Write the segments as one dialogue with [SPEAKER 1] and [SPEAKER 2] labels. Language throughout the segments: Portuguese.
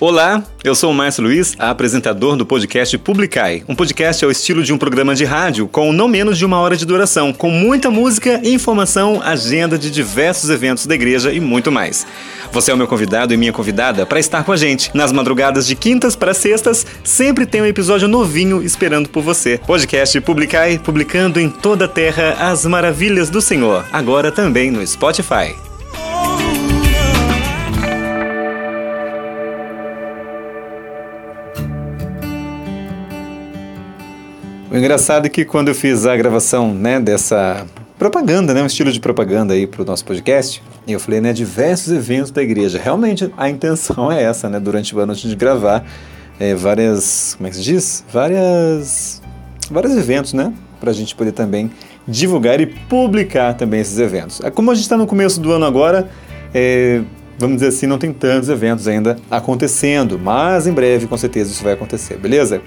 [SPEAKER 1] Olá, eu sou o Márcio Luiz, apresentador do podcast Publicai. Um podcast ao estilo de um programa de rádio com não menos de uma hora de duração, com muita música, informação, agenda de diversos eventos da igreja e muito mais. Você é o meu convidado e minha convidada para estar com a gente. Nas madrugadas de quintas para sextas, sempre tem um episódio novinho esperando por você. Podcast Publicai, publicando em toda a terra as maravilhas do Senhor, agora também no Spotify. O engraçado é que quando eu fiz a gravação né, dessa propaganda, né, um estilo de propaganda aí para o nosso podcast, eu falei, né, diversos eventos da igreja. Realmente a intenção é essa, né, durante o ano a gente gravar é, várias, como é que se diz? Várias, vários eventos, né, para a gente poder também divulgar e publicar também esses eventos. É como a gente está no começo do ano agora, é, vamos dizer assim, não tem tantos eventos ainda acontecendo, mas em breve com certeza isso vai acontecer, beleza?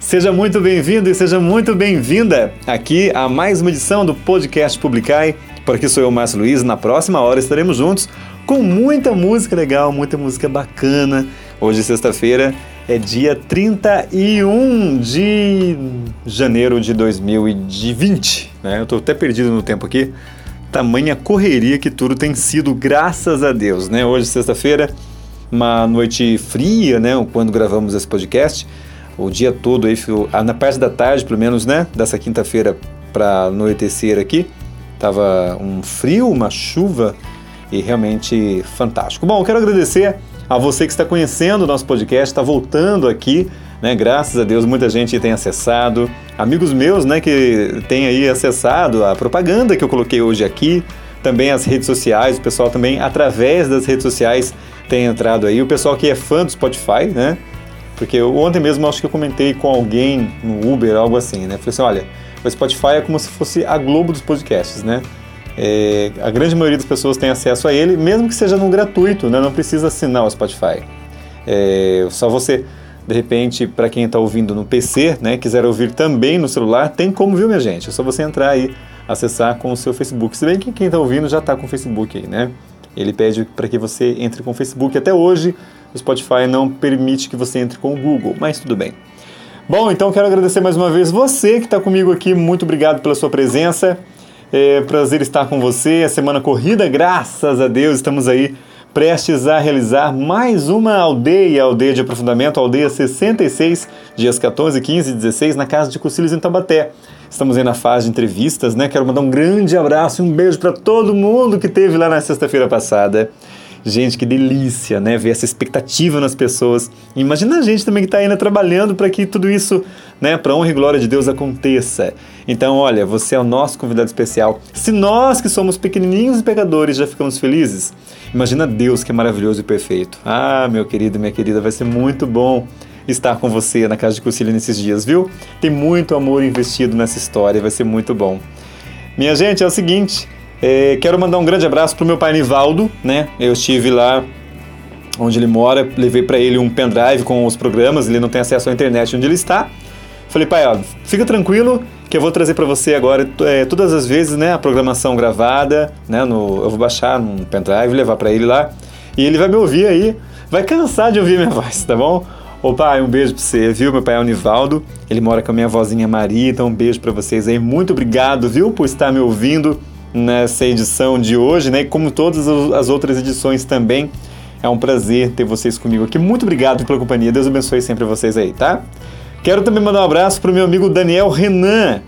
[SPEAKER 1] Seja muito bem-vindo e seja muito bem-vinda aqui a mais uma edição do podcast Publicai. Por aqui sou eu, Márcio Luiz. Na próxima hora estaremos juntos com muita música legal, muita música bacana. Hoje, sexta-feira, é dia 31 de janeiro de 2020. Né? Eu estou até perdido no tempo aqui. Tamanha correria que tudo tem sido, graças a Deus. Né? Hoje, sexta-feira, uma noite fria, né? quando gravamos esse podcast o dia todo aí, ah, na parte da tarde, pelo menos, né, dessa quinta-feira para anoitecer aqui, tava um frio, uma chuva e realmente fantástico. Bom, quero agradecer a você que está conhecendo o nosso podcast, está voltando aqui, né? Graças a Deus muita gente tem acessado, amigos meus, né, que têm aí acessado a propaganda que eu coloquei hoje aqui, também as redes sociais, o pessoal também através das redes sociais tem entrado aí, o pessoal que é fã do Spotify, né? Porque ontem mesmo acho que eu comentei com alguém no Uber, algo assim, né? Falei assim, olha, o Spotify é como se fosse a Globo dos podcasts, né? É, a grande maioria das pessoas tem acesso a ele, mesmo que seja no gratuito, né? Não precisa assinar o Spotify. É, só você, de repente, para quem está ouvindo no PC, né, quiser ouvir também no celular, tem como, viu, minha gente? É só você entrar aí, acessar com o seu Facebook. Se bem que quem está ouvindo já está com o Facebook aí, né? Ele pede para que você entre com o Facebook. Até hoje, o Spotify não permite que você entre com o Google, mas tudo bem. Bom, então quero agradecer mais uma vez você que está comigo aqui. Muito obrigado pela sua presença. É prazer estar com você. A semana corrida, graças a Deus, estamos aí prestes a realizar mais uma aldeia, aldeia de aprofundamento, aldeia 66, dias 14, 15 e 16, na casa de Cucílios em Tabaté. Estamos aí na fase de entrevistas, né? Quero mandar um grande abraço e um beijo para todo mundo que teve lá na sexta-feira passada. Gente, que delícia, né? Ver essa expectativa nas pessoas. Imagina a gente também que está ainda trabalhando para que tudo isso, né, para honra e glória de Deus aconteça. Então, olha, você é o nosso convidado especial. Se nós que somos pequenininhos e pecadores já ficamos felizes, imagina Deus que é maravilhoso e perfeito. Ah, meu querido minha querida, vai ser muito bom estar com você na casa de Cursilha nesses dias, viu? Tem muito amor investido nessa história, vai ser muito bom. Minha gente, é o seguinte, é, quero mandar um grande abraço pro meu pai Nivaldo, né? Eu estive lá onde ele mora, levei para ele um pendrive com os programas, ele não tem acesso à internet onde ele está. Falei, pai, ó, fica tranquilo que eu vou trazer para você agora é, todas as vezes, né, a programação gravada, né, no, eu vou baixar num pendrive, levar para ele lá e ele vai me ouvir aí, vai cansar de ouvir minha voz, tá bom? Ô pai, um beijo pra você, viu? Meu pai é o Nivaldo, ele mora com a minha vozinha Maria, então um beijo para vocês aí. Muito obrigado, viu, por estar me ouvindo nessa edição de hoje, né? Como todas as outras edições também. É um prazer ter vocês comigo aqui. Muito obrigado pela companhia. Deus abençoe sempre vocês aí, tá? Quero também mandar um abraço para o meu amigo Daniel Renan.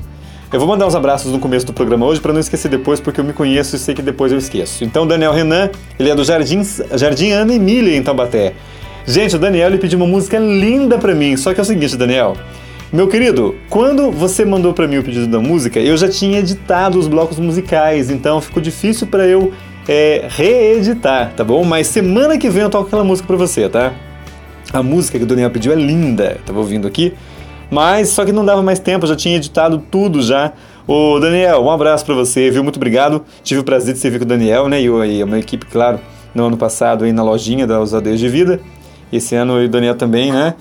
[SPEAKER 1] Eu vou mandar uns abraços no começo do programa hoje para não esquecer depois, porque eu me conheço e sei que depois eu esqueço. Então, Daniel Renan, ele é do Jardim, Jardim Ana Emília, em Taubaté. Gente, o Daniel ele pediu uma música linda para mim. Só que é o seguinte, Daniel, meu querido, quando você mandou para mim o pedido da música, eu já tinha editado os blocos musicais, então ficou difícil para eu é, reeditar, tá bom? Mas semana que vem eu toco aquela música para você, tá? A música que o Daniel pediu é linda, tava ouvindo aqui, mas só que não dava mais tempo, eu já tinha editado tudo já. Ô Daniel, um abraço para você, viu? Muito obrigado. Tive o prazer de servir com o Daniel, né? E, eu, e a minha equipe, claro, no ano passado aí na lojinha da Usadeiros de Vida. Esse ano eu e o Daniel também, né?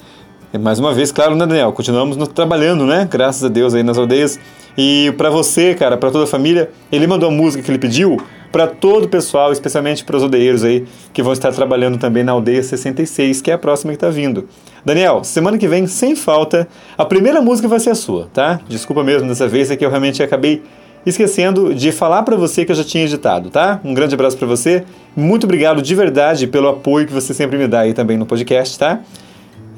[SPEAKER 1] Mais uma vez, claro, né, Daniel? Continuamos trabalhando, né? Graças a Deus aí nas aldeias. E para você, cara, para toda a família, ele mandou a música que ele pediu para todo o pessoal, especialmente para os aldeeiros aí que vão estar trabalhando também na aldeia 66, que é a próxima que está vindo. Daniel, semana que vem, sem falta, a primeira música vai ser a sua, tá? Desculpa mesmo dessa vez, é que eu realmente acabei esquecendo de falar para você que eu já tinha editado, tá? Um grande abraço para você. Muito obrigado de verdade pelo apoio que você sempre me dá aí também no podcast, tá?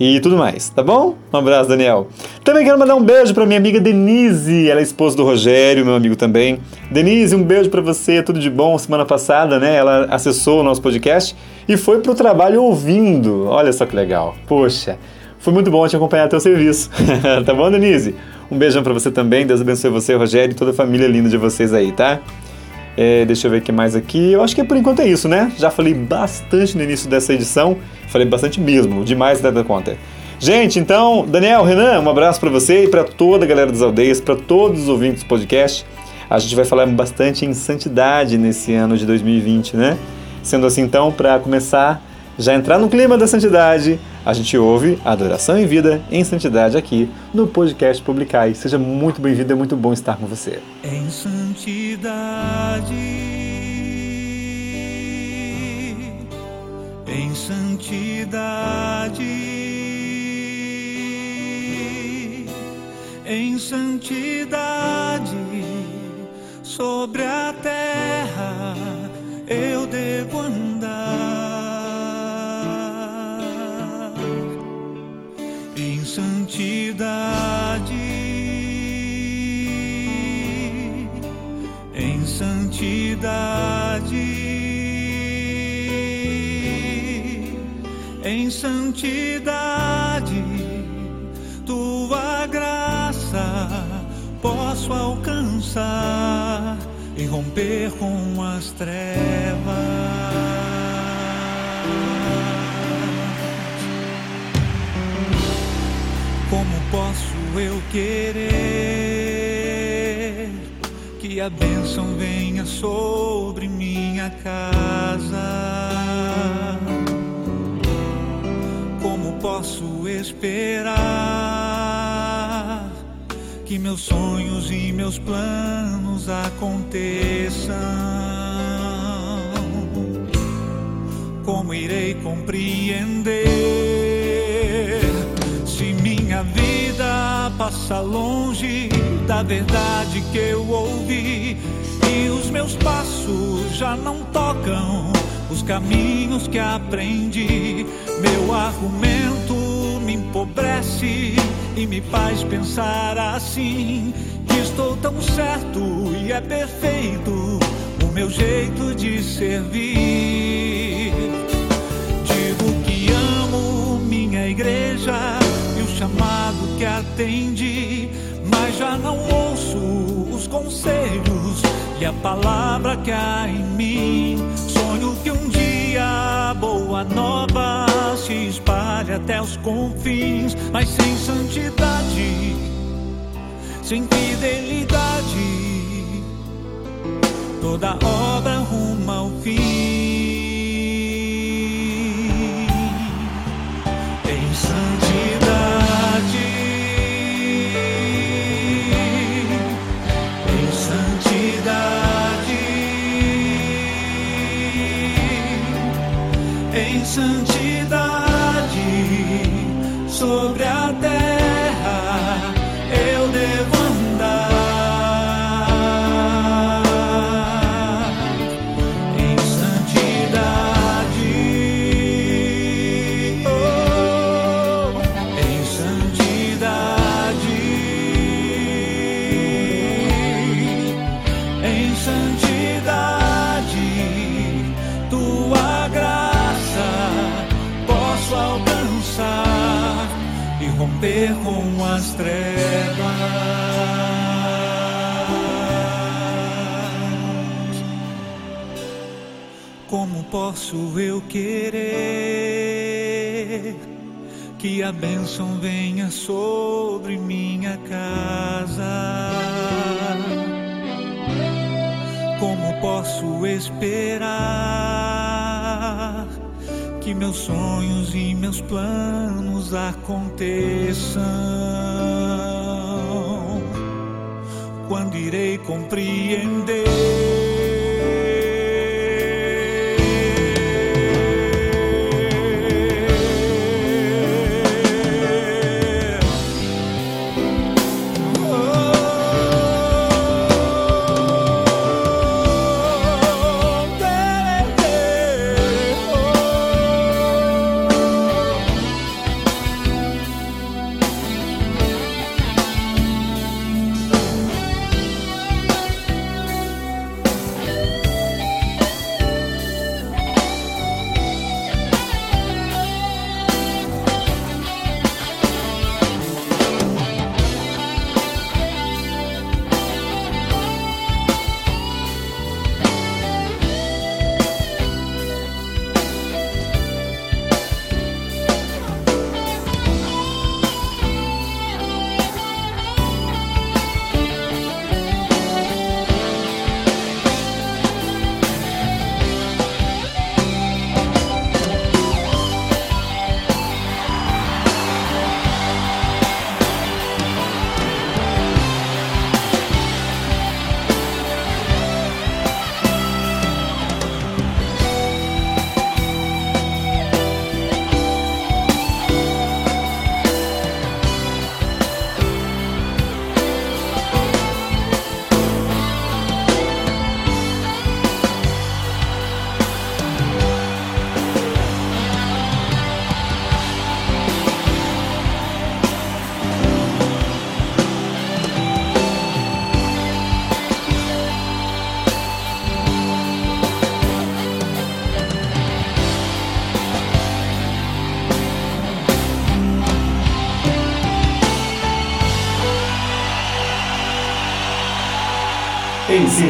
[SPEAKER 1] E tudo mais, tá bom? Um abraço, Daniel. Também quero mandar um beijo para minha amiga Denise, ela é esposa do Rogério, meu amigo também. Denise, um beijo para você, tudo de bom. Semana passada, né, ela acessou o nosso podcast e foi pro trabalho ouvindo. Olha só que legal. Poxa, foi muito bom te acompanhar teu serviço. tá bom, Denise? Um beijão para você também. Deus abençoe você, Rogério, e toda a família linda de vocês aí, tá? É, deixa eu ver o que mais aqui. Eu acho que por enquanto é isso, né? Já falei bastante no início dessa edição. Falei bastante mesmo, demais da conta. Gente, então, Daniel, Renan, um abraço para você e para toda a galera das aldeias, para todos os ouvintes do podcast. A gente vai falar bastante em santidade nesse ano de 2020, né? Sendo assim, então, para começar, já entrar no clima da santidade, a gente ouve Adoração em Vida em Santidade aqui no podcast Publicai. Seja muito bem-vindo, é muito bom estar com você.
[SPEAKER 2] Em santidade em santidade, em santidade sobre a terra eu devo andar santidade, em santidade. em santidade, tua graça posso alcançar e romper com as trevas. Eu querer que a bênção venha sobre minha casa? posso esperar que meus sonhos e meus planos aconteçam? Como irei compreender passa longe da verdade que eu ouvi e os meus passos já não tocam os caminhos que aprendi. Meu argumento me empobrece e me faz pensar assim: que estou tão certo e é perfeito o meu jeito de servir. Digo que amo minha igreja e o chamado que atendi, mas já não ouço os conselhos e a palavra que há em mim que um dia boa nova se espalhe até os confins, mas sem santidade, sem fidelidade, toda obra ruma ao fim. Santidade sobre a posso eu querer que a bênção venha sobre minha casa? Como posso esperar? que meus sonhos e meus planos aconteçam. Quando irei compreender?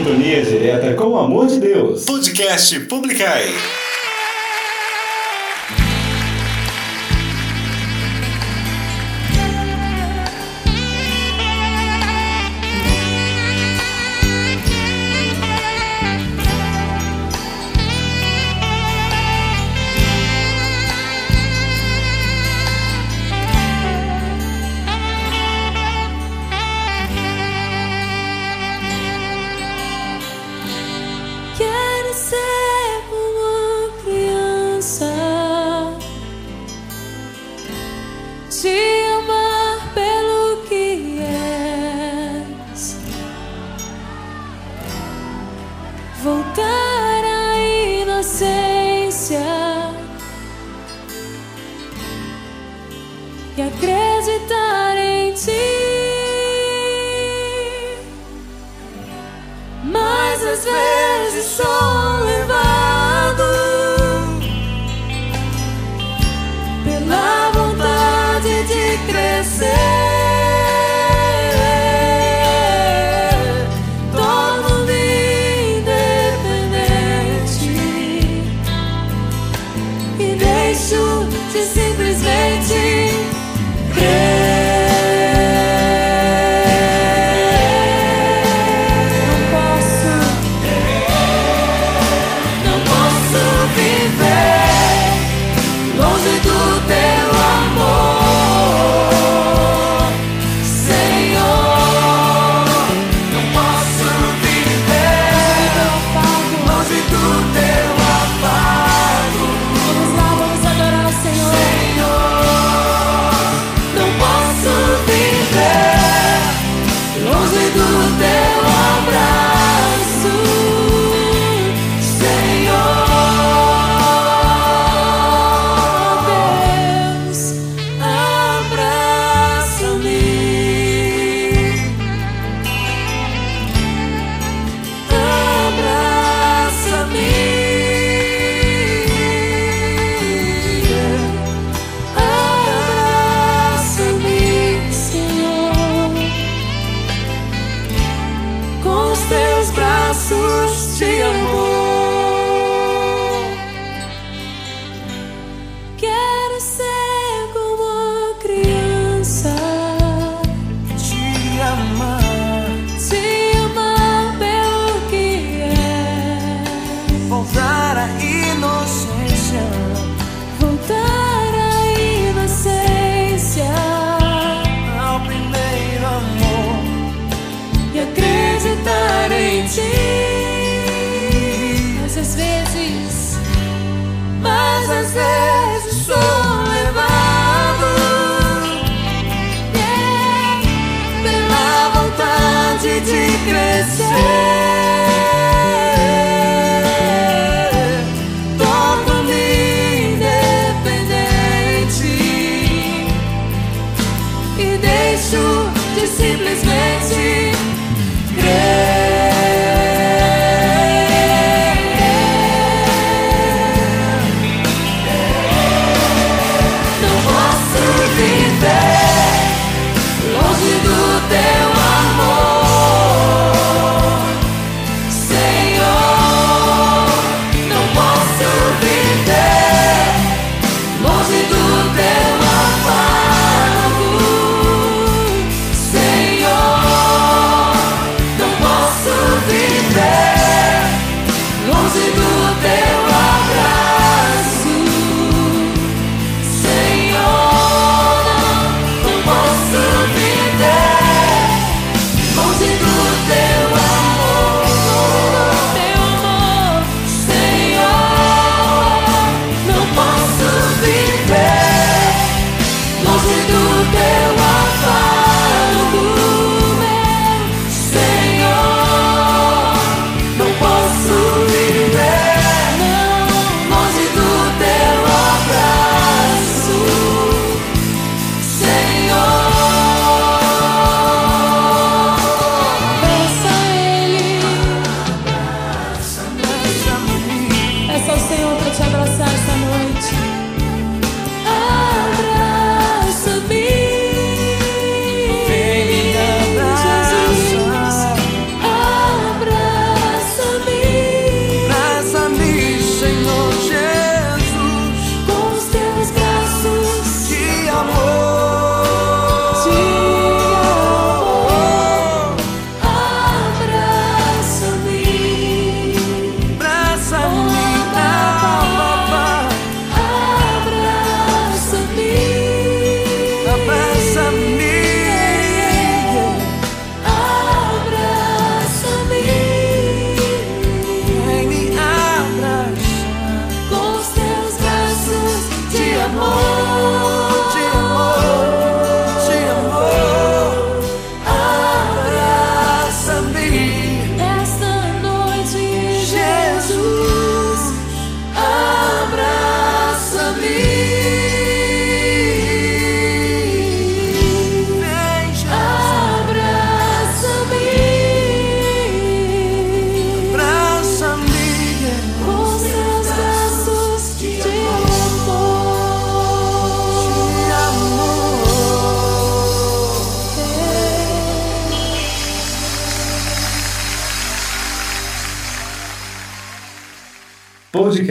[SPEAKER 1] Sintonia direta com o amor de Deus.
[SPEAKER 3] Podcast Publicai.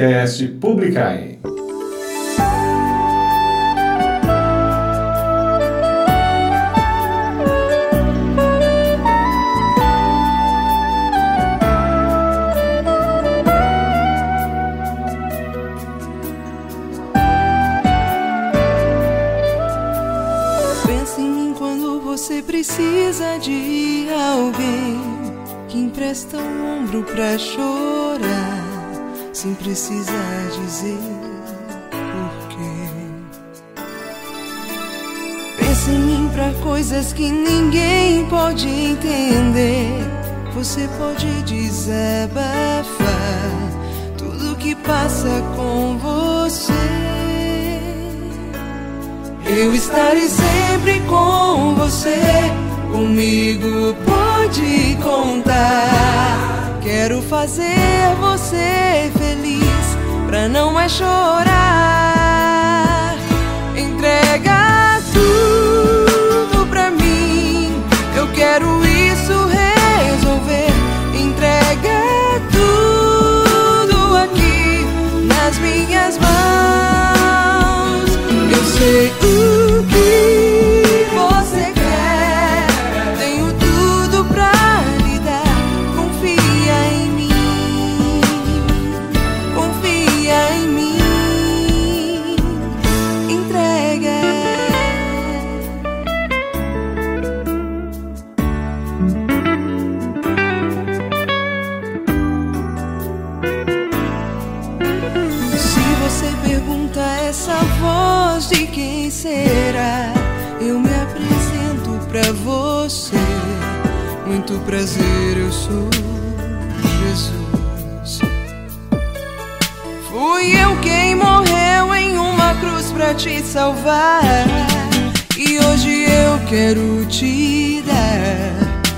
[SPEAKER 1] podcast Publicai.
[SPEAKER 4] precisa dizer porquê. Pensa em mim pra coisas que ninguém pode entender. Você pode desabafar tudo que passa com você. Eu estarei sempre com você, comigo pode contar. Quero fazer você não mais chorar. Te salvar. E hoje eu quero te dar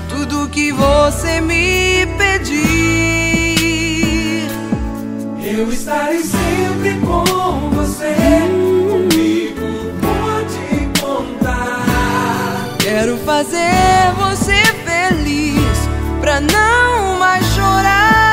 [SPEAKER 4] tudo que você me pedir.
[SPEAKER 5] Eu estarei sempre com você. Comigo pode contar.
[SPEAKER 4] Quero fazer você feliz pra não mais chorar.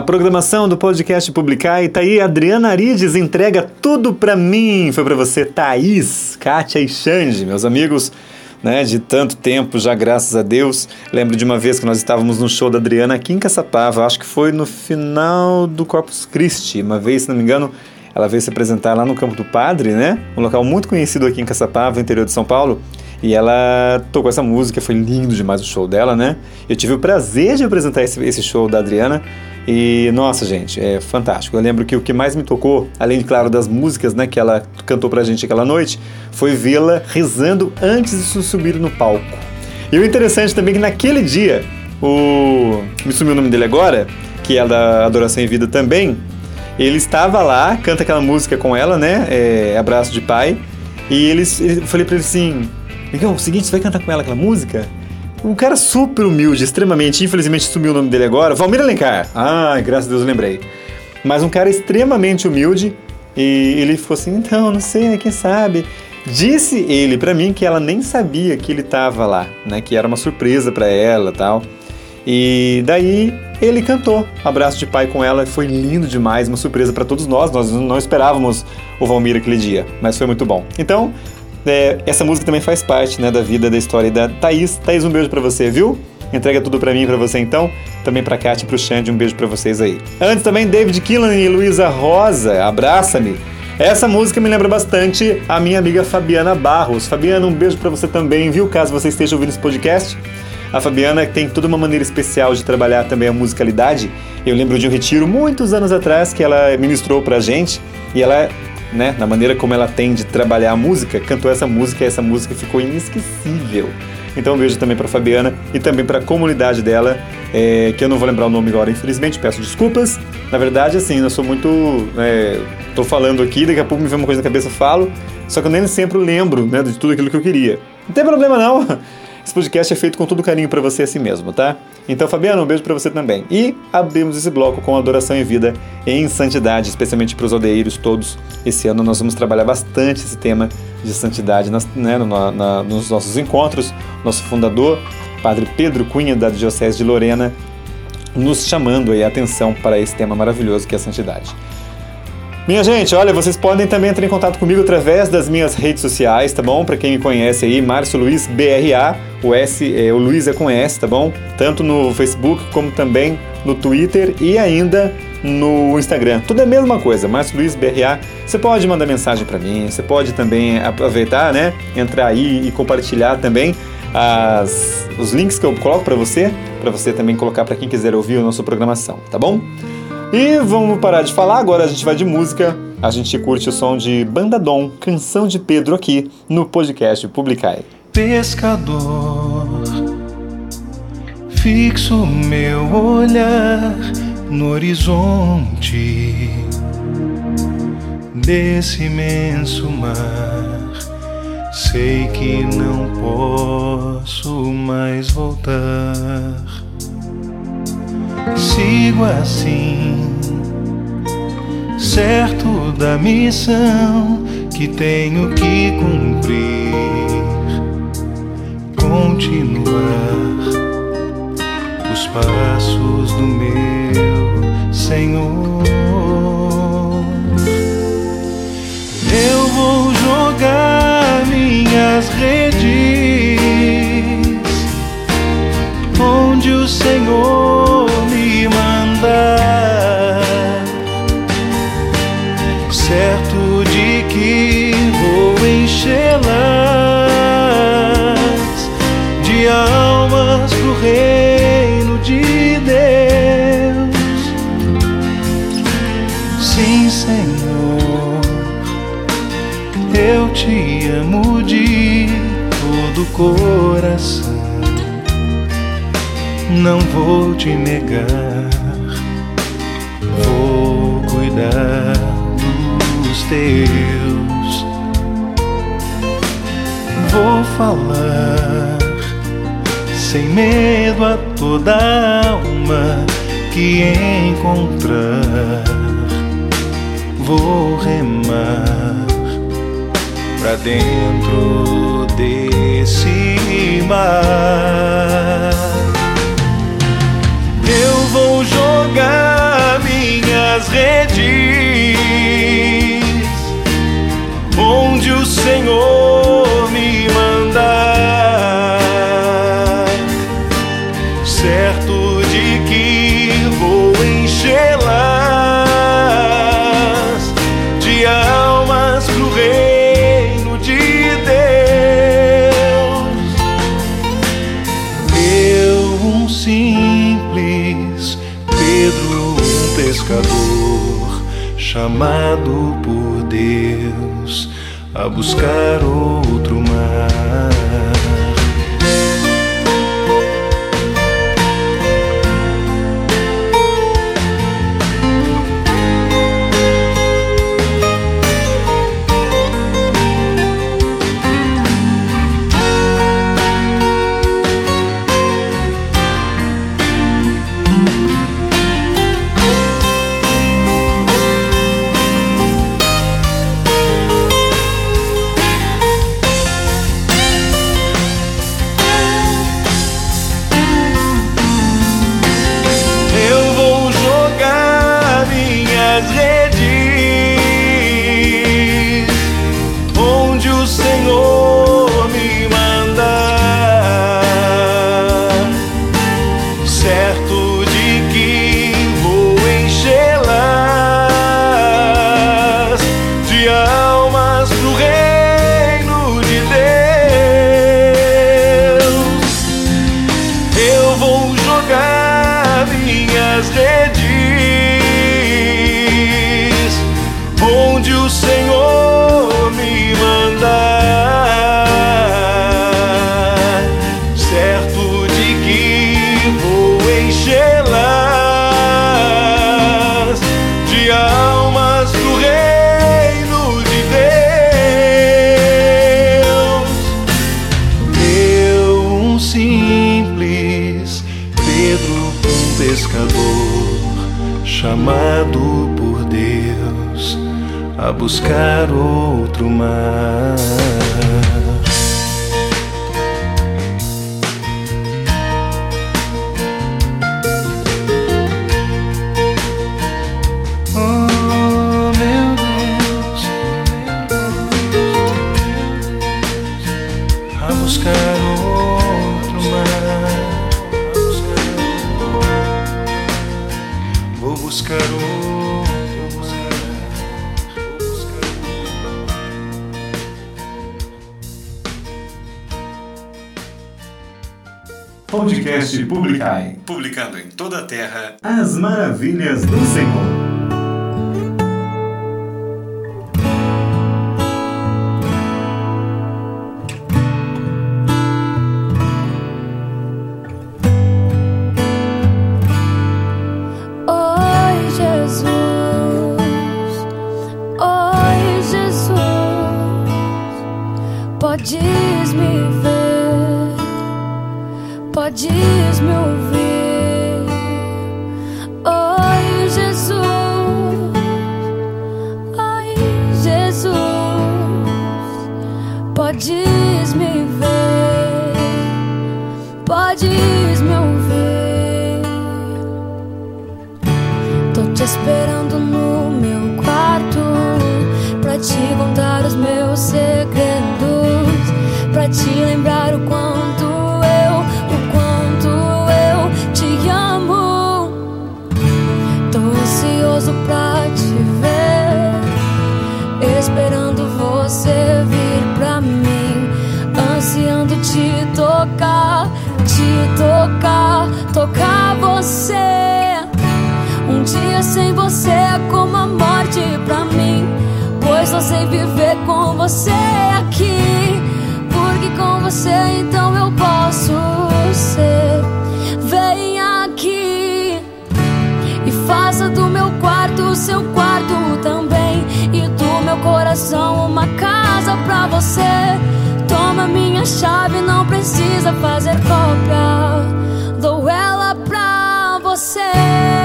[SPEAKER 1] Na programação do podcast Publicar, e tá Adriana Arides entrega tudo pra mim. Foi pra você, Thaís, Kátia e Xande, meus amigos, né, de tanto tempo já, graças a Deus. Lembro de uma vez que nós estávamos no show da Adriana aqui em Caçapava, acho que foi no final do Corpus Christi. Uma vez, se não me engano, ela veio se apresentar lá no Campo do Padre, né? Um local muito conhecido aqui em Caçapava, interior de São Paulo. E ela tocou essa música, foi lindo demais o show dela, né? Eu tive o prazer de apresentar esse, esse show da Adriana. E, nossa, gente, é fantástico. Eu lembro que o que mais me tocou, além, claro, das músicas né, que ela cantou pra gente aquela noite, foi vê-la rezando antes de subir no palco. E o interessante também é que naquele dia, o. Me sumiu o nome dele agora, que é da Adoração em Vida também. Ele estava lá, canta aquela música com ela, né? É, Abraço de Pai. E eles, eu falei pra ele assim: Miguel, é o seguinte, você vai cantar com ela aquela música? Um cara super humilde, extremamente, infelizmente sumiu o nome dele agora, Valmir Alencar. Ah, graças a Deus eu lembrei. Mas um cara extremamente humilde e ele ficou assim, então, não sei, né, quem sabe. Disse ele pra mim que ela nem sabia que ele tava lá, né, que era uma surpresa pra ela, tal. E daí ele cantou Abraço de Pai com ela, foi lindo demais, uma surpresa pra todos nós. Nós não esperávamos o Valmir aquele dia, mas foi muito bom. Então, é, essa música também faz parte né, da vida, da história da Thaís. Thaís, um beijo pra você, viu? Entrega tudo pra mim e pra você então. Também pra Kátia e pro Xande, um beijo pra vocês aí. Antes também, David Killan e Luísa Rosa, Abraça-me. Essa música me lembra bastante a minha amiga Fabiana Barros. Fabiana, um beijo pra você também, viu? Caso você esteja ouvindo esse podcast. A Fabiana tem toda uma maneira especial de trabalhar também a musicalidade. Eu lembro de um retiro muitos anos atrás que ela ministrou pra gente e ela né, na maneira como ela tem de trabalhar a música, cantou essa música e essa música ficou inesquecível. Então um beijo também para Fabiana e também para a comunidade dela, é, que eu não vou lembrar o nome agora, infelizmente, peço desculpas. Na verdade, assim, eu sou muito. É, tô falando aqui, daqui a pouco me vem uma coisa na cabeça, falo, só que eu nem sempre lembro né, de tudo aquilo que eu queria. Não tem problema não. Esse podcast é feito com todo carinho para você assim mesmo, tá? Então, Fabiano, um beijo para você também. E abrimos esse bloco com adoração em vida em santidade, especialmente para os aldeeiros todos. Esse ano nós vamos trabalhar bastante esse tema de santidade nas, né, no, na, nos nossos encontros. Nosso fundador, Padre Pedro Cunha, da Diocese de Lorena, nos chamando aí a atenção para esse tema maravilhoso que é a santidade. Minha gente, olha, vocês podem também entrar em contato comigo através das minhas redes sociais, tá bom? Para quem me conhece aí, Márcio Luiz BRA, o S, é, o Luiz é com S, tá bom? Tanto no Facebook como também no Twitter e ainda no Instagram. Tudo é a mesma coisa, Márcio Luiz BRA. Você pode mandar mensagem para mim, você pode também aproveitar, né? Entrar aí e compartilhar também as, os links que eu coloco para você, para você também colocar para quem quiser ouvir a nossa programação, tá bom? E vamos parar de falar, agora a gente vai de música. A gente curte o som de Bandadom, Canção de Pedro aqui no podcast Publicai.
[SPEAKER 5] pescador. Fixo meu olhar no horizonte desse imenso mar. Sei que não posso mais voltar. Sigo assim, certo da missão que tenho que cumprir continuar os passos do meu Senhor. Eu vou jogar minhas redes onde o Senhor coração. Não vou te negar, vou cuidar dos teus. Vou falar sem medo a toda alma que encontrar. Vou remar pra dentro desse mar. Eu vou jogar minhas redes onde o Senhor me mandar, chamado por Deus a buscar outro buscar outro mar.
[SPEAKER 1] Podcast Publicai. Publicando em toda a terra as maravilhas do Senhor.
[SPEAKER 3] Pra te lembrar o quanto eu, o quanto eu te amo Tô ansioso pra te ver Esperando você vir pra mim Ansiando te tocar, te tocar, tocar você um dia sem você é como a morte pra mim. Pois só sei viver com você aqui. Você então eu posso ser. Vem aqui e faça do meu quarto o seu quarto também. E do meu coração uma casa pra você. Toma minha chave, não precisa fazer cópia. Dou ela pra você.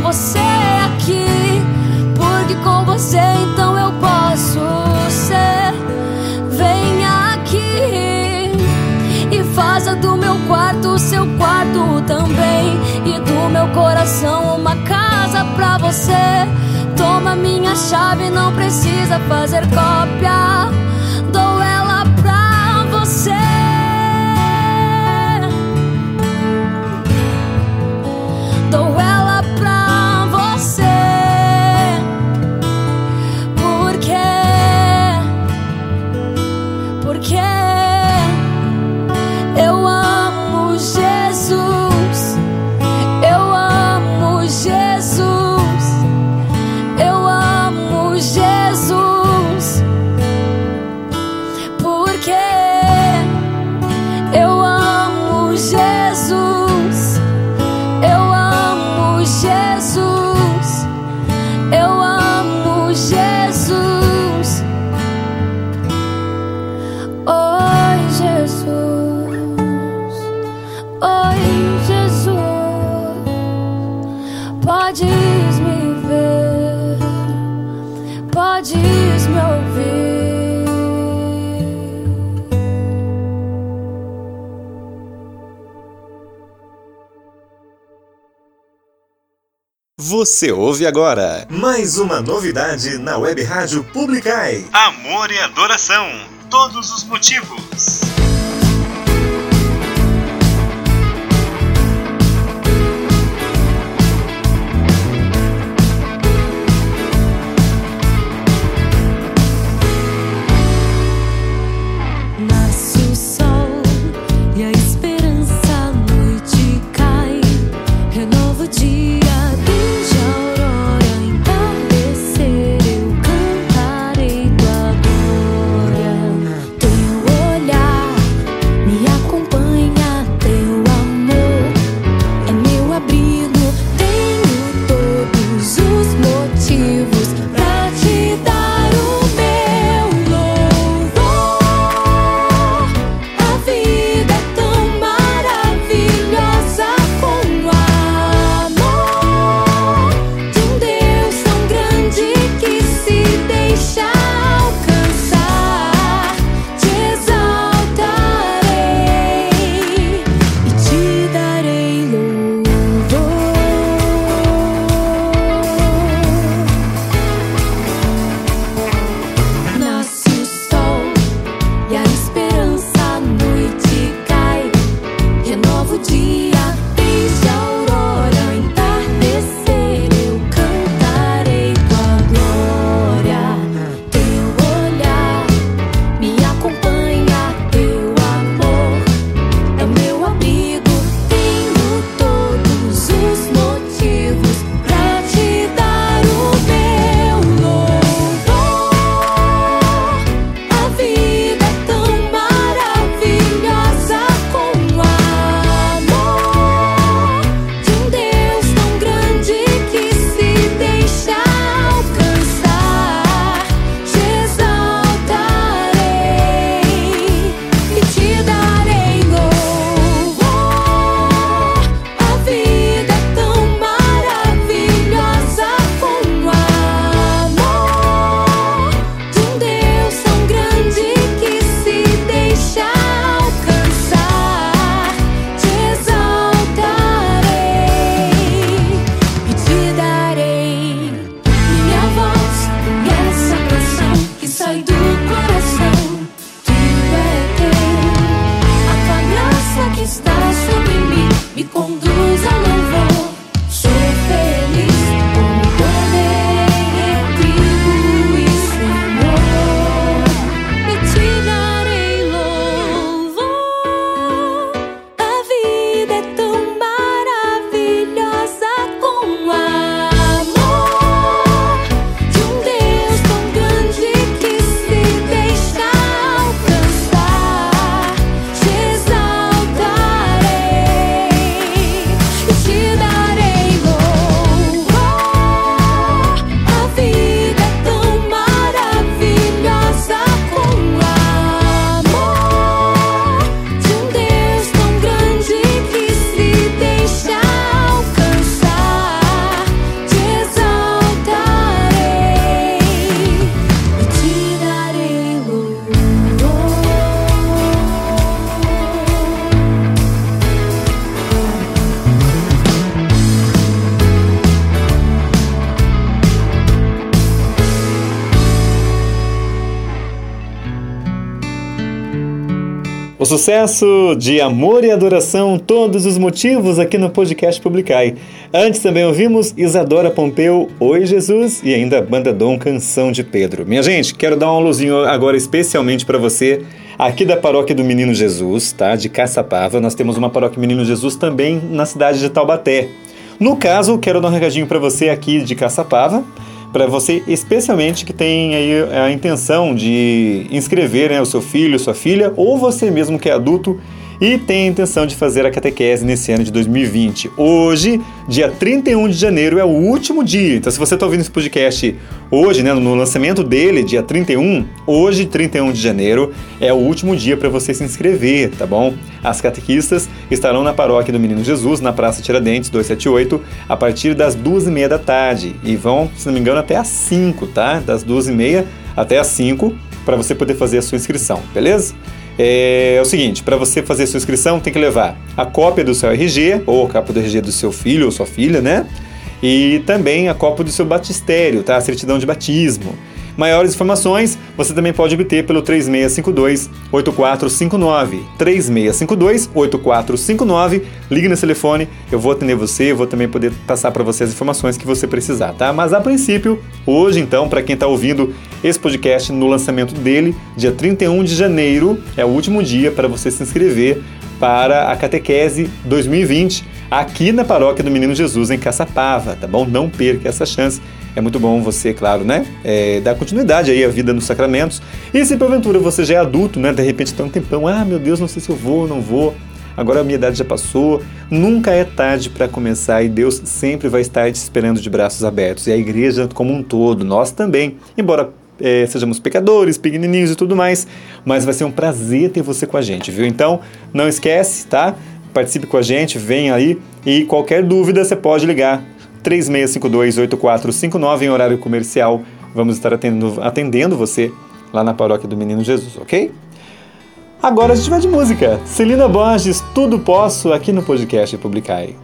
[SPEAKER 3] Você aqui. Porque com você então eu posso ser. Vem aqui e faça do meu quarto seu quarto também. E do meu coração uma casa pra você. Toma minha chave, não precisa fazer cópia. Dou ela pra você. Dou Você
[SPEAKER 1] ouve agora mais uma novidade na Web Rádio Publicai.
[SPEAKER 6] Amor e adoração. Todos os motivos.
[SPEAKER 1] Sucesso de Amor e Adoração, todos os motivos aqui no podcast Publicai. Antes também ouvimos Isadora Pompeu, Oi Jesus e ainda Banda Dom Canção de Pedro. Minha gente, quero dar um aluzinho agora especialmente para você aqui da paróquia do Menino Jesus, tá? De Caçapava. Nós temos uma paróquia Menino Jesus também na cidade de Taubaté. No caso, quero dar um recadinho para você aqui de Caçapava para você especialmente que tem aí a intenção de inscrever né, o seu filho, sua filha, ou você mesmo que é adulto e tem a intenção de fazer a catequese nesse ano de 2020. Hoje, dia 31 de janeiro, é o último dia. Então, se você está ouvindo esse podcast hoje, né, no lançamento dele, dia 31, hoje, 31 de janeiro, é o último dia para você se inscrever, tá bom? As catequistas estarão na paróquia do Menino Jesus, na Praça Tiradentes 278, a partir das duas e meia da tarde. E vão, se não me engano, até às 5, tá? Das duas e meia até às 5, para você poder fazer a sua inscrição, beleza? É, é o seguinte, para você fazer sua inscrição tem que levar a cópia do seu RG ou a cópia do RG do seu filho ou sua filha, né? E também a cópia do seu batistério, tá? A certidão de batismo. Maiores informações você também pode obter pelo 3652-8459. 3652-8459. Ligue nesse telefone, eu vou atender você, eu vou também poder passar para você as informações que você precisar, tá? Mas a princípio, hoje então, para quem está ouvindo esse podcast no lançamento dele, dia 31 de janeiro, é o último dia para você se inscrever para a Catequese 2020 aqui na Paróquia do Menino Jesus em Caçapava, tá bom? Não perca essa chance é muito bom você, claro, né, é, dar continuidade aí à vida nos sacramentos. E se porventura você já é adulto, né, de repente está um tempão, ah, meu Deus, não sei se eu vou, não vou, agora a minha idade já passou. Nunca é tarde para começar e Deus sempre vai estar te esperando de braços abertos. E a igreja como um todo, nós também, embora é, sejamos pecadores, pequenininhos e tudo mais, mas vai ser um prazer ter você com a gente, viu? Então, não esquece, tá? Participe com a gente, vem aí e qualquer dúvida você pode ligar 3652-8459 em horário comercial. Vamos estar atendendo, atendendo você lá na paróquia do Menino Jesus, ok? Agora a gente vai de música. Celina Borges, Tudo Posso, aqui no podcast Publicai.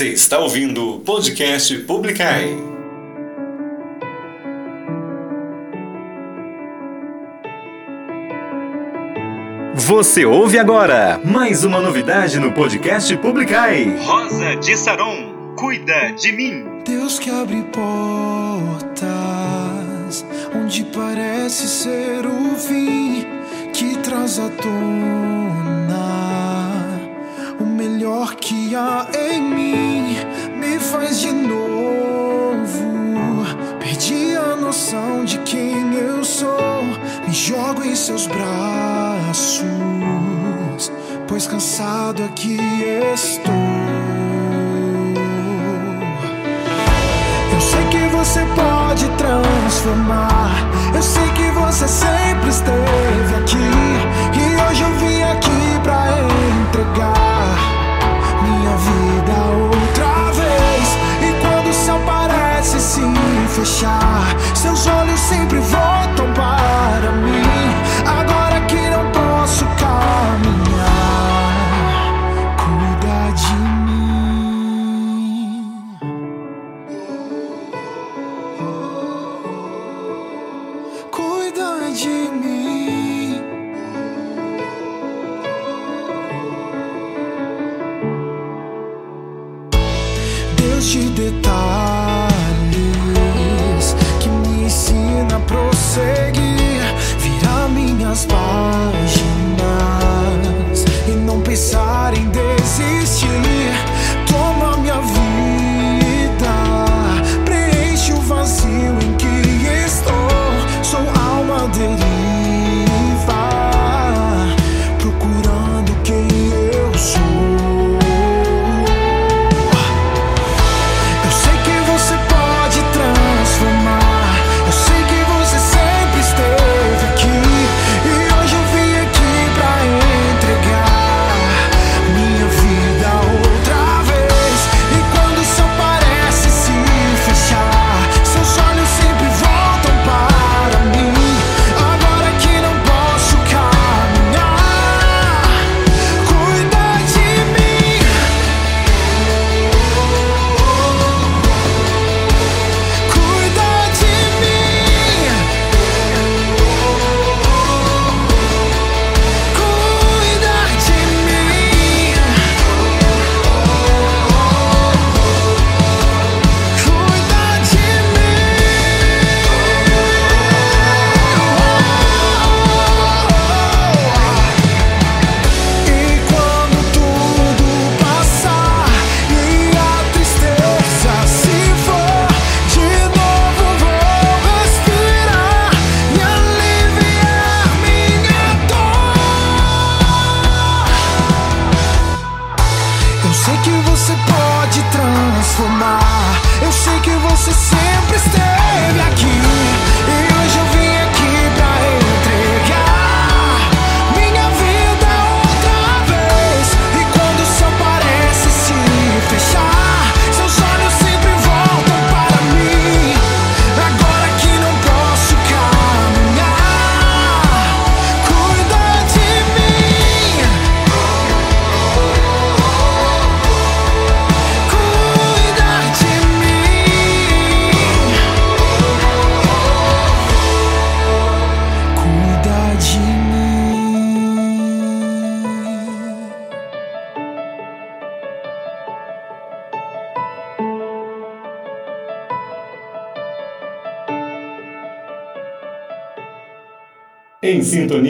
[SPEAKER 1] Você está ouvindo o podcast Publicai. Você ouve agora mais uma novidade no podcast Publicai.
[SPEAKER 6] Rosa de Saron, cuida de mim.
[SPEAKER 5] Deus que abre portas onde parece ser o fim, que traz à tona o melhor que há em mim. jogo em seus braços, pois cansado aqui estou. Eu sei que você pode transformar, eu sei que você sempre esteve aqui e hoje eu vim.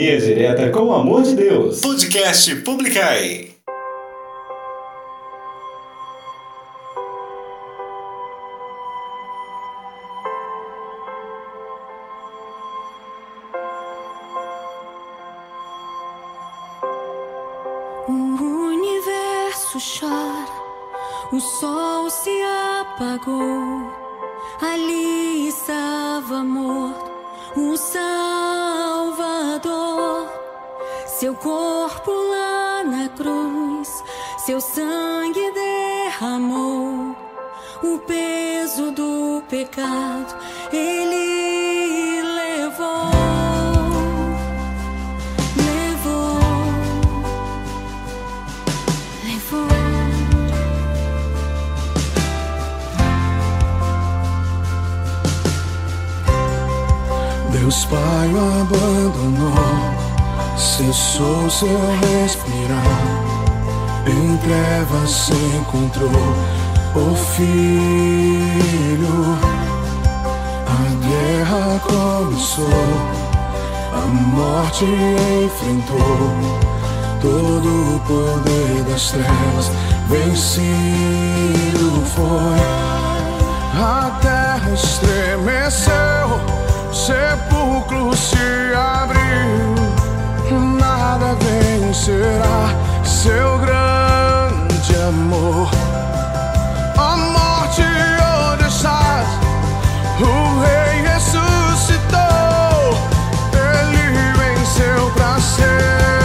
[SPEAKER 1] Sintonia direta com o amor de Deus.
[SPEAKER 6] Podcast Publicai.
[SPEAKER 3] O universo chora, o sol se apagou. Ali estava morto o Salvador. Seu corpo lá na cruz, seu sangue derramou. O peso do pecado ele levou.
[SPEAKER 5] Deus Pai o abandonou, cessou seu respirar. Em trevas se encontrou o Filho. A guerra começou, a morte enfrentou. Todo o poder das trevas vencido foi. A terra estremeceu, o sepulcro se abriu. Nada vencerá seu grande amor. A morte, onde estás? O Rei ressuscitou. Ele venceu para sempre.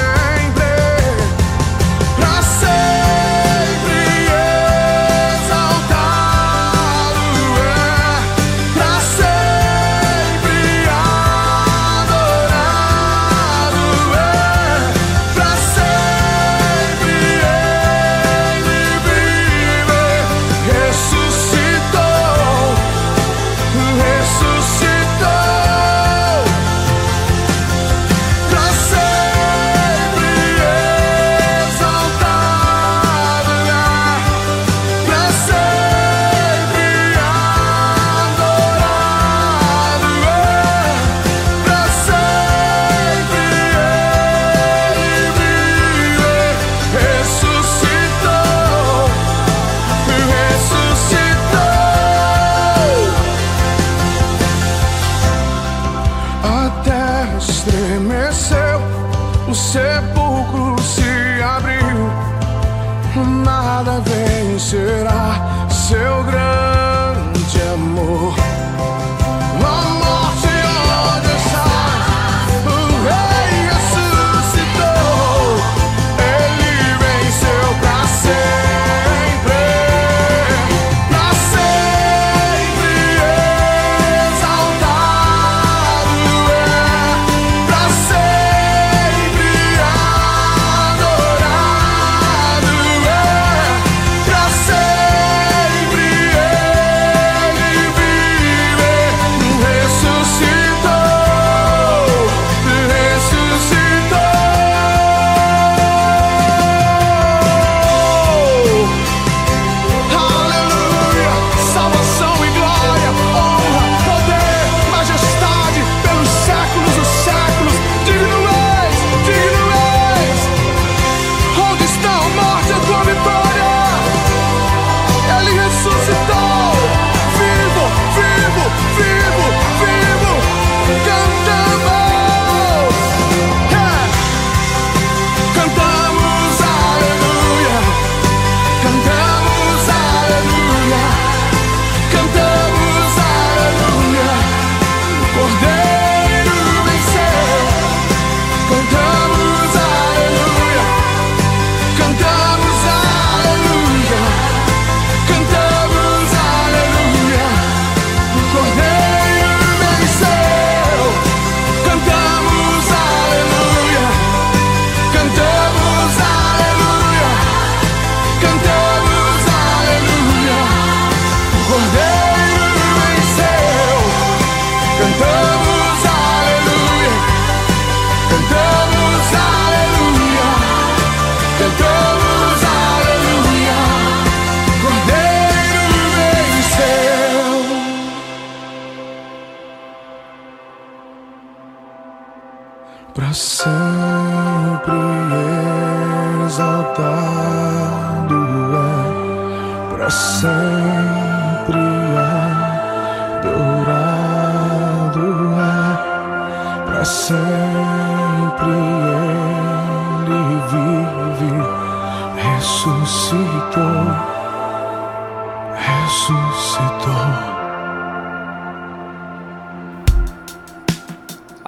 [SPEAKER 5] Para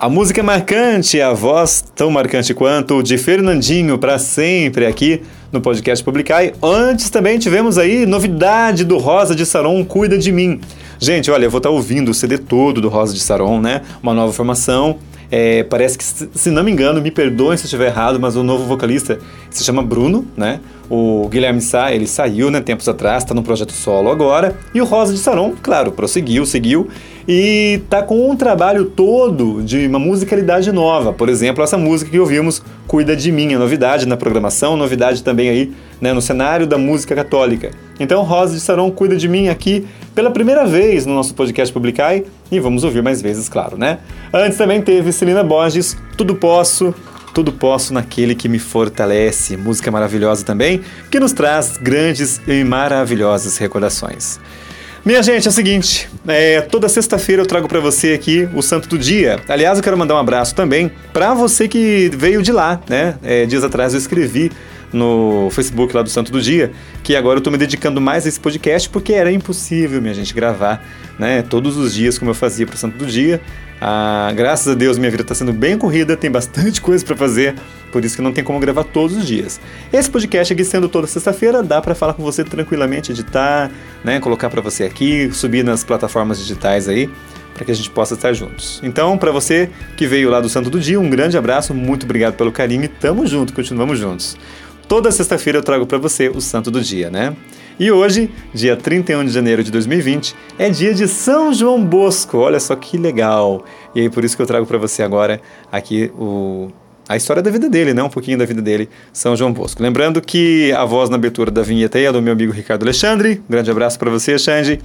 [SPEAKER 1] A música é marcante, a voz tão marcante quanto de Fernandinho para sempre aqui no podcast Publicai. Antes também tivemos aí novidade do Rosa de Saron, Cuida de Mim. Gente, olha, eu vou estar tá ouvindo o CD todo do Rosa de Saron, né? Uma nova formação. É, parece que, se não me engano, me perdoem se eu estiver errado, mas o novo vocalista se chama Bruno, né? O Guilherme Sá, ele saiu, né, tempos atrás, está no projeto solo agora. E o Rosa de Saron, claro, prosseguiu, seguiu e tá com um trabalho todo de uma musicalidade nova. Por exemplo, essa música que ouvimos, Cuida de Mim, é novidade na programação, novidade também aí né, no cenário da música católica. Então, Rosa de Saron Cuida de Mim aqui pela primeira vez no nosso podcast Publicai e vamos ouvir mais vezes, claro, né? Antes também teve Celina Borges, Tudo Posso, tudo posso naquele que me fortalece. Música maravilhosa também, que nos traz grandes e maravilhosas recordações. Minha gente, é o seguinte, é, toda sexta-feira eu trago para você aqui o Santo do Dia. Aliás, eu quero mandar um abraço também para você que veio de lá, né? É, dias atrás eu escrevi no Facebook lá do Santo do Dia, que agora eu estou me dedicando mais a esse podcast porque era impossível, minha gente, gravar né, todos os dias como eu fazia para o Santo do Dia. Ah, graças a Deus minha vida está sendo bem corrida, tem bastante coisa para fazer, por isso que não tem como gravar todos os dias. Esse podcast aqui sendo toda sexta-feira, dá para falar com você tranquilamente, editar, né, colocar para você aqui, subir nas plataformas digitais aí, para que a gente possa estar juntos. Então, para você que veio lá do Santo do Dia, um grande abraço, muito obrigado pelo carinho e tamo junto, continuamos juntos. Toda sexta-feira eu trago para você o Santo do Dia, né? E hoje, dia 31 de janeiro de 2020, é dia de São João Bosco. Olha só que legal. E aí por isso que eu trago para você agora aqui o a história da vida dele, né? Um pouquinho da vida dele, São João Bosco. Lembrando que a voz na abertura da vinheta é do meu amigo Ricardo Alexandre. Um grande abraço para você, Xande.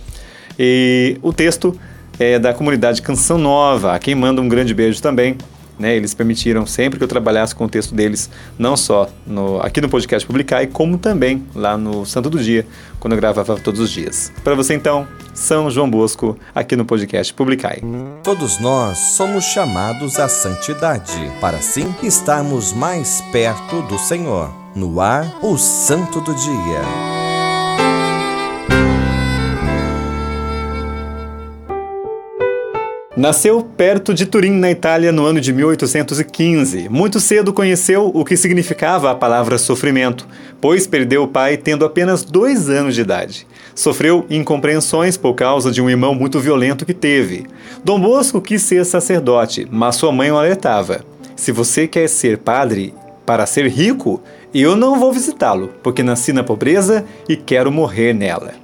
[SPEAKER 1] E o texto é da comunidade Canção Nova, a quem manda um grande beijo também. Né, eles permitiram sempre que eu trabalhasse com o texto deles, não só no, aqui no podcast Publicar, como também lá no Santo do Dia, quando eu gravava todos os dias. Para você então, São João Bosco, aqui no podcast Publicai.
[SPEAKER 7] Todos nós somos chamados à santidade, para assim estarmos mais perto do Senhor. No ar, o Santo do Dia.
[SPEAKER 1] Nasceu perto de Turim, na Itália, no ano de 1815. Muito cedo conheceu o que significava a palavra sofrimento, pois perdeu o pai tendo apenas dois anos de idade. Sofreu incompreensões por causa de um irmão muito violento que teve. Dom Bosco quis ser sacerdote, mas sua mãe o alertava: Se você quer ser padre para ser rico, eu não vou visitá-lo, porque nasci na pobreza e quero morrer nela.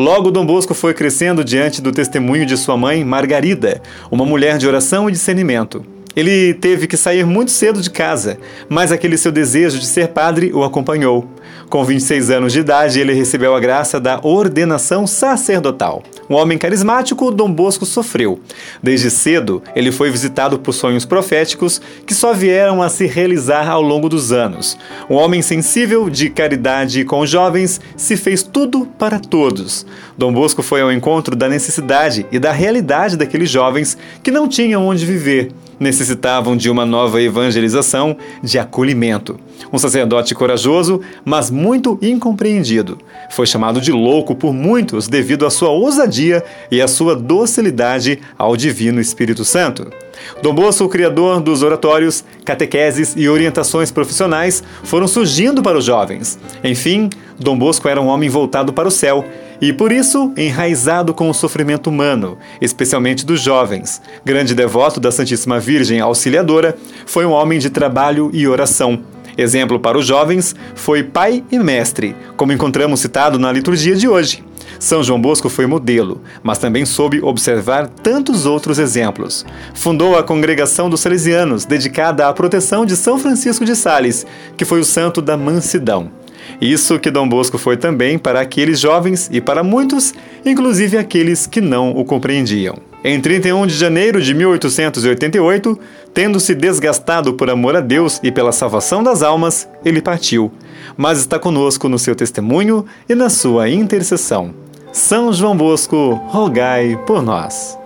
[SPEAKER 1] Logo, Dom Bosco foi crescendo diante do testemunho de sua mãe, Margarida, uma mulher de oração e discernimento. Ele teve que sair muito cedo de casa, mas aquele seu desejo de ser padre o acompanhou. Com 26 anos de idade, ele recebeu a graça da ordenação sacerdotal. Um homem carismático, Dom Bosco sofreu. Desde cedo, ele foi visitado por sonhos proféticos que só vieram a se realizar ao longo dos anos. Um homem sensível, de caridade com jovens, se fez tudo para todos. Dom Bosco foi ao encontro da necessidade e da realidade daqueles jovens que não tinham onde viver necessitavam de uma nova evangelização, de acolhimento. Um sacerdote corajoso, mas muito incompreendido. Foi chamado de louco por muitos devido à sua ousadia e à sua docilidade ao Divino Espírito Santo. Dom Bosco, o criador dos oratórios, catequeses e orientações profissionais, foram surgindo para os jovens. Enfim, Dom Bosco era um homem voltado para o céu e, por isso, enraizado com o sofrimento humano, especialmente dos jovens. Grande devoto da Santíssima Virgem Auxiliadora, foi um homem de trabalho e oração. Exemplo para os jovens, foi pai e mestre, como encontramos citado na liturgia de hoje. São João Bosco foi modelo, mas também soube observar tantos outros exemplos. Fundou a Congregação dos Salesianos, dedicada à proteção de São Francisco de Sales, que foi o santo da mansidão. Isso que Dom Bosco foi também para aqueles jovens e para muitos, inclusive aqueles que não o compreendiam.
[SPEAKER 4] Em 31 de janeiro de 1888, tendo-se desgastado por amor a Deus e pela salvação das almas, ele partiu, mas está conosco no seu testemunho e na sua intercessão. São João Bosco, rogai por nós.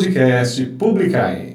[SPEAKER 4] podcast Publicai.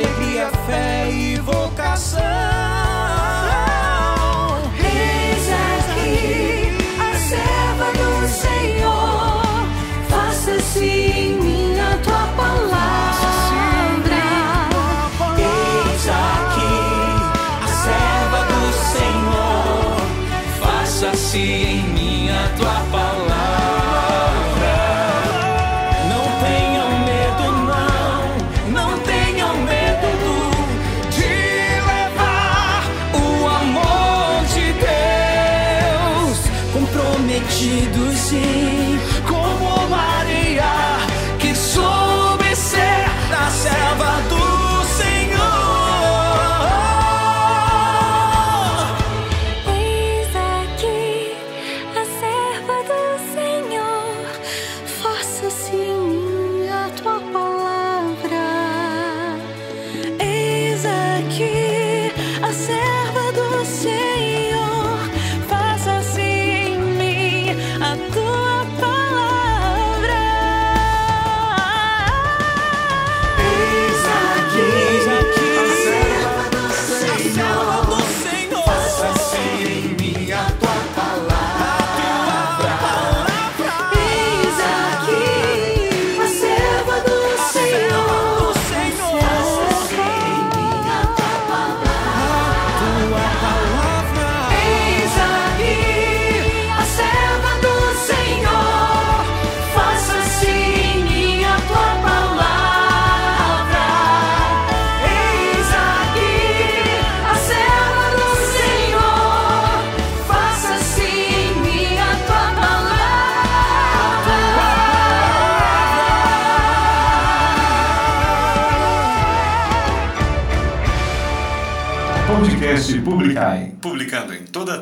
[SPEAKER 8] Alegria,
[SPEAKER 5] fé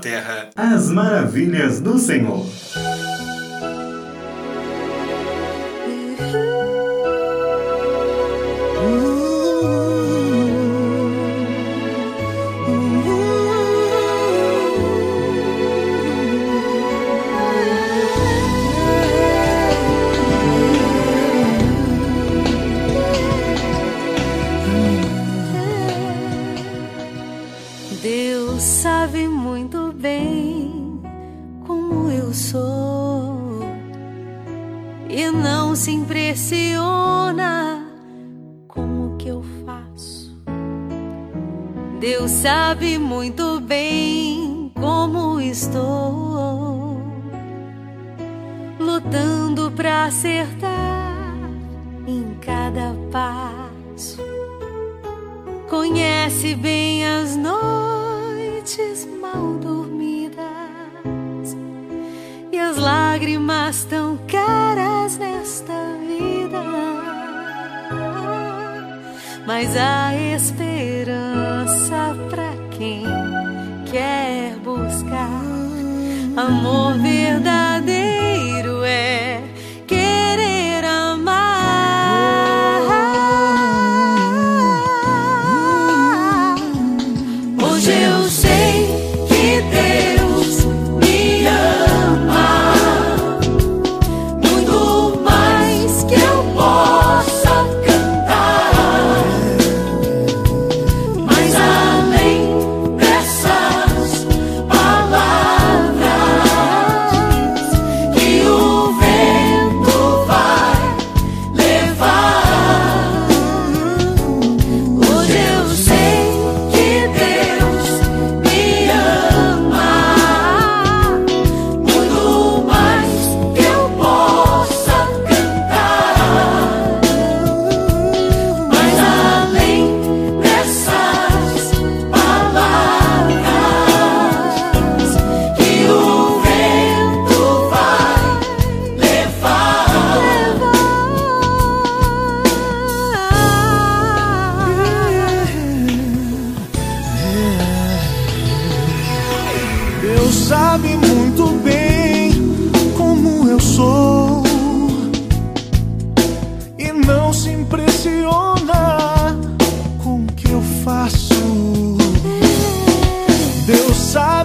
[SPEAKER 1] terra
[SPEAKER 3] As maravilhas do Senhor.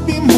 [SPEAKER 9] Sabe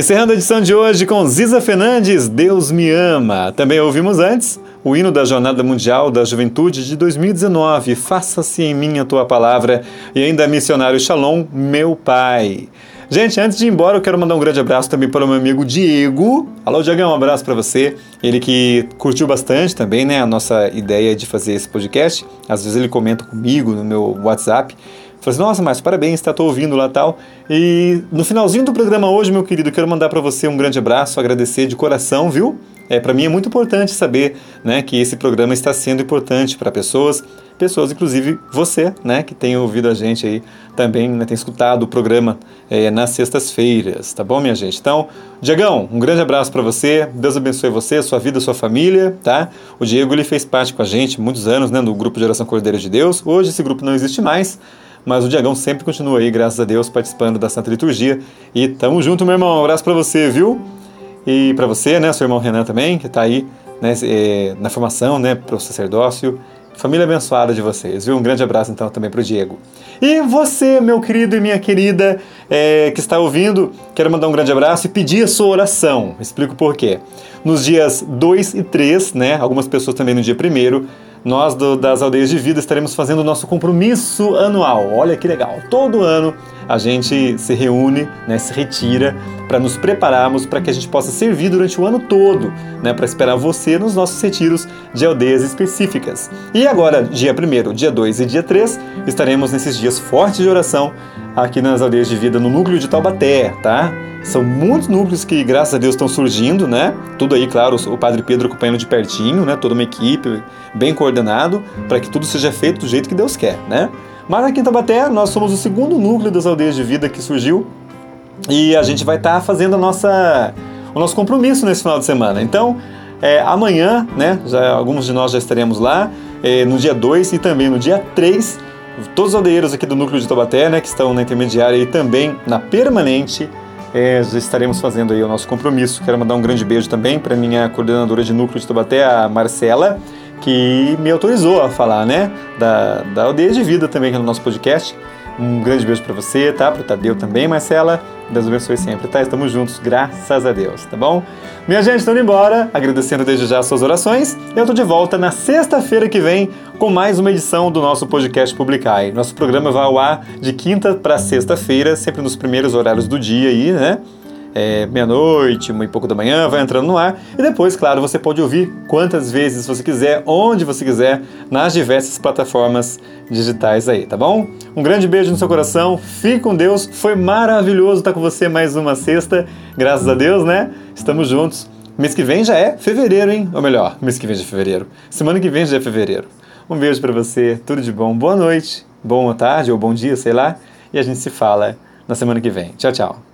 [SPEAKER 1] Encerrando a edição de hoje com Ziza Fernandes, Deus me ama. Também ouvimos antes o hino da Jornada Mundial da Juventude de 2019, Faça-se em mim a tua palavra, e ainda Missionário Shalom, meu pai. Gente, antes de ir embora, eu quero mandar um grande abraço também para o meu amigo Diego. Alô, Diegão, um abraço para você. Ele que curtiu bastante também, né, a nossa ideia de fazer esse podcast. Às vezes ele comenta comigo no meu WhatsApp. Falei assim, nossa, mas parabéns, tá, tô ouvindo lá tal. E no finalzinho do programa hoje, meu querido, quero mandar para você um grande abraço, agradecer de coração, viu? É, para mim é muito importante saber, né, que esse programa está sendo importante para pessoas, pessoas, inclusive você, né, que tem ouvido a gente aí também, né, tem escutado o programa é, nas sextas-feiras, tá bom, minha gente? Então, Diegão, um grande abraço para você, Deus abençoe você, sua vida, sua família, tá? O Diego, ele fez parte com a gente muitos anos, né, no grupo Geração Cordeiro de Deus, hoje esse grupo não existe mais, mas o Diagão sempre continua aí, graças a Deus, participando da Santa Liturgia. E tamo junto, meu irmão. Um abraço pra você, viu? E pra você, né, seu irmão Renan também, que tá aí né, eh, na formação, né, pro sacerdócio. Família abençoada de vocês, viu? Um grande abraço então também pro Diego. E você, meu querido e minha querida eh, que está ouvindo, quero mandar um grande abraço e pedir a sua oração. Explico por quê. Nos dias 2 e 3, né, algumas pessoas também no dia 1 nós do, das aldeias de vida estaremos fazendo o nosso compromisso anual. Olha que legal! Todo ano a gente se reúne, né, se retira para nos prepararmos para que a gente possa servir durante o ano todo, né, para esperar você nos nossos retiros de aldeias específicas. E agora, dia 1 dia 2 e dia 3, estaremos nesses dias fortes de oração aqui nas aldeias de vida no núcleo de Taubaté, tá? São muitos núcleos que, graças a Deus, estão surgindo, né? Tudo aí, claro, o Padre Pedro acompanhando de pertinho, né? Toda uma equipe bem coordenado para que tudo seja feito do jeito que Deus quer, né? Mas aqui em Taubaté, nós somos o segundo núcleo das aldeias de vida que surgiu e a gente vai estar tá fazendo a nossa, o nosso compromisso nesse final de semana. Então, é, amanhã, né? Já, alguns de nós já estaremos lá, é, no dia 2 e também no dia 3 todos os aldeeiros aqui do núcleo de Taubaté, né, que estão na intermediária e também na permanente, é, já estaremos fazendo aí o nosso compromisso. Quero mandar um grande beijo também para minha coordenadora de núcleo de Taubaté, a Marcela, que me autorizou a falar, né, da, da aldeia de vida também aqui no nosso podcast. Um grande beijo para você, tá? Para o Tadeu também, Marcela. Deus abençoe sempre, tá? Estamos juntos, graças a Deus, tá bom? Minha gente, estando embora, agradecendo desde já as suas orações. Eu tô de volta na sexta-feira que vem com mais uma edição do nosso podcast Publicai. Nosso programa vai ao ar de quinta para sexta-feira, sempre nos primeiros horários do dia aí, né? É, meia-noite, uma pouco da manhã, vai entrando no ar. E depois, claro, você pode ouvir quantas vezes você quiser, onde você quiser, nas diversas plataformas digitais aí, tá bom? Um grande beijo no seu coração, fique com Deus. Foi maravilhoso estar com você mais uma sexta, graças a Deus, né? Estamos juntos. Mês que vem já é fevereiro, hein? Ou melhor, mês que vem já é fevereiro. Semana que vem já é fevereiro. Um beijo para você, tudo de bom. Boa noite, boa tarde ou bom dia, sei lá. E a gente se fala na semana que vem. Tchau, tchau.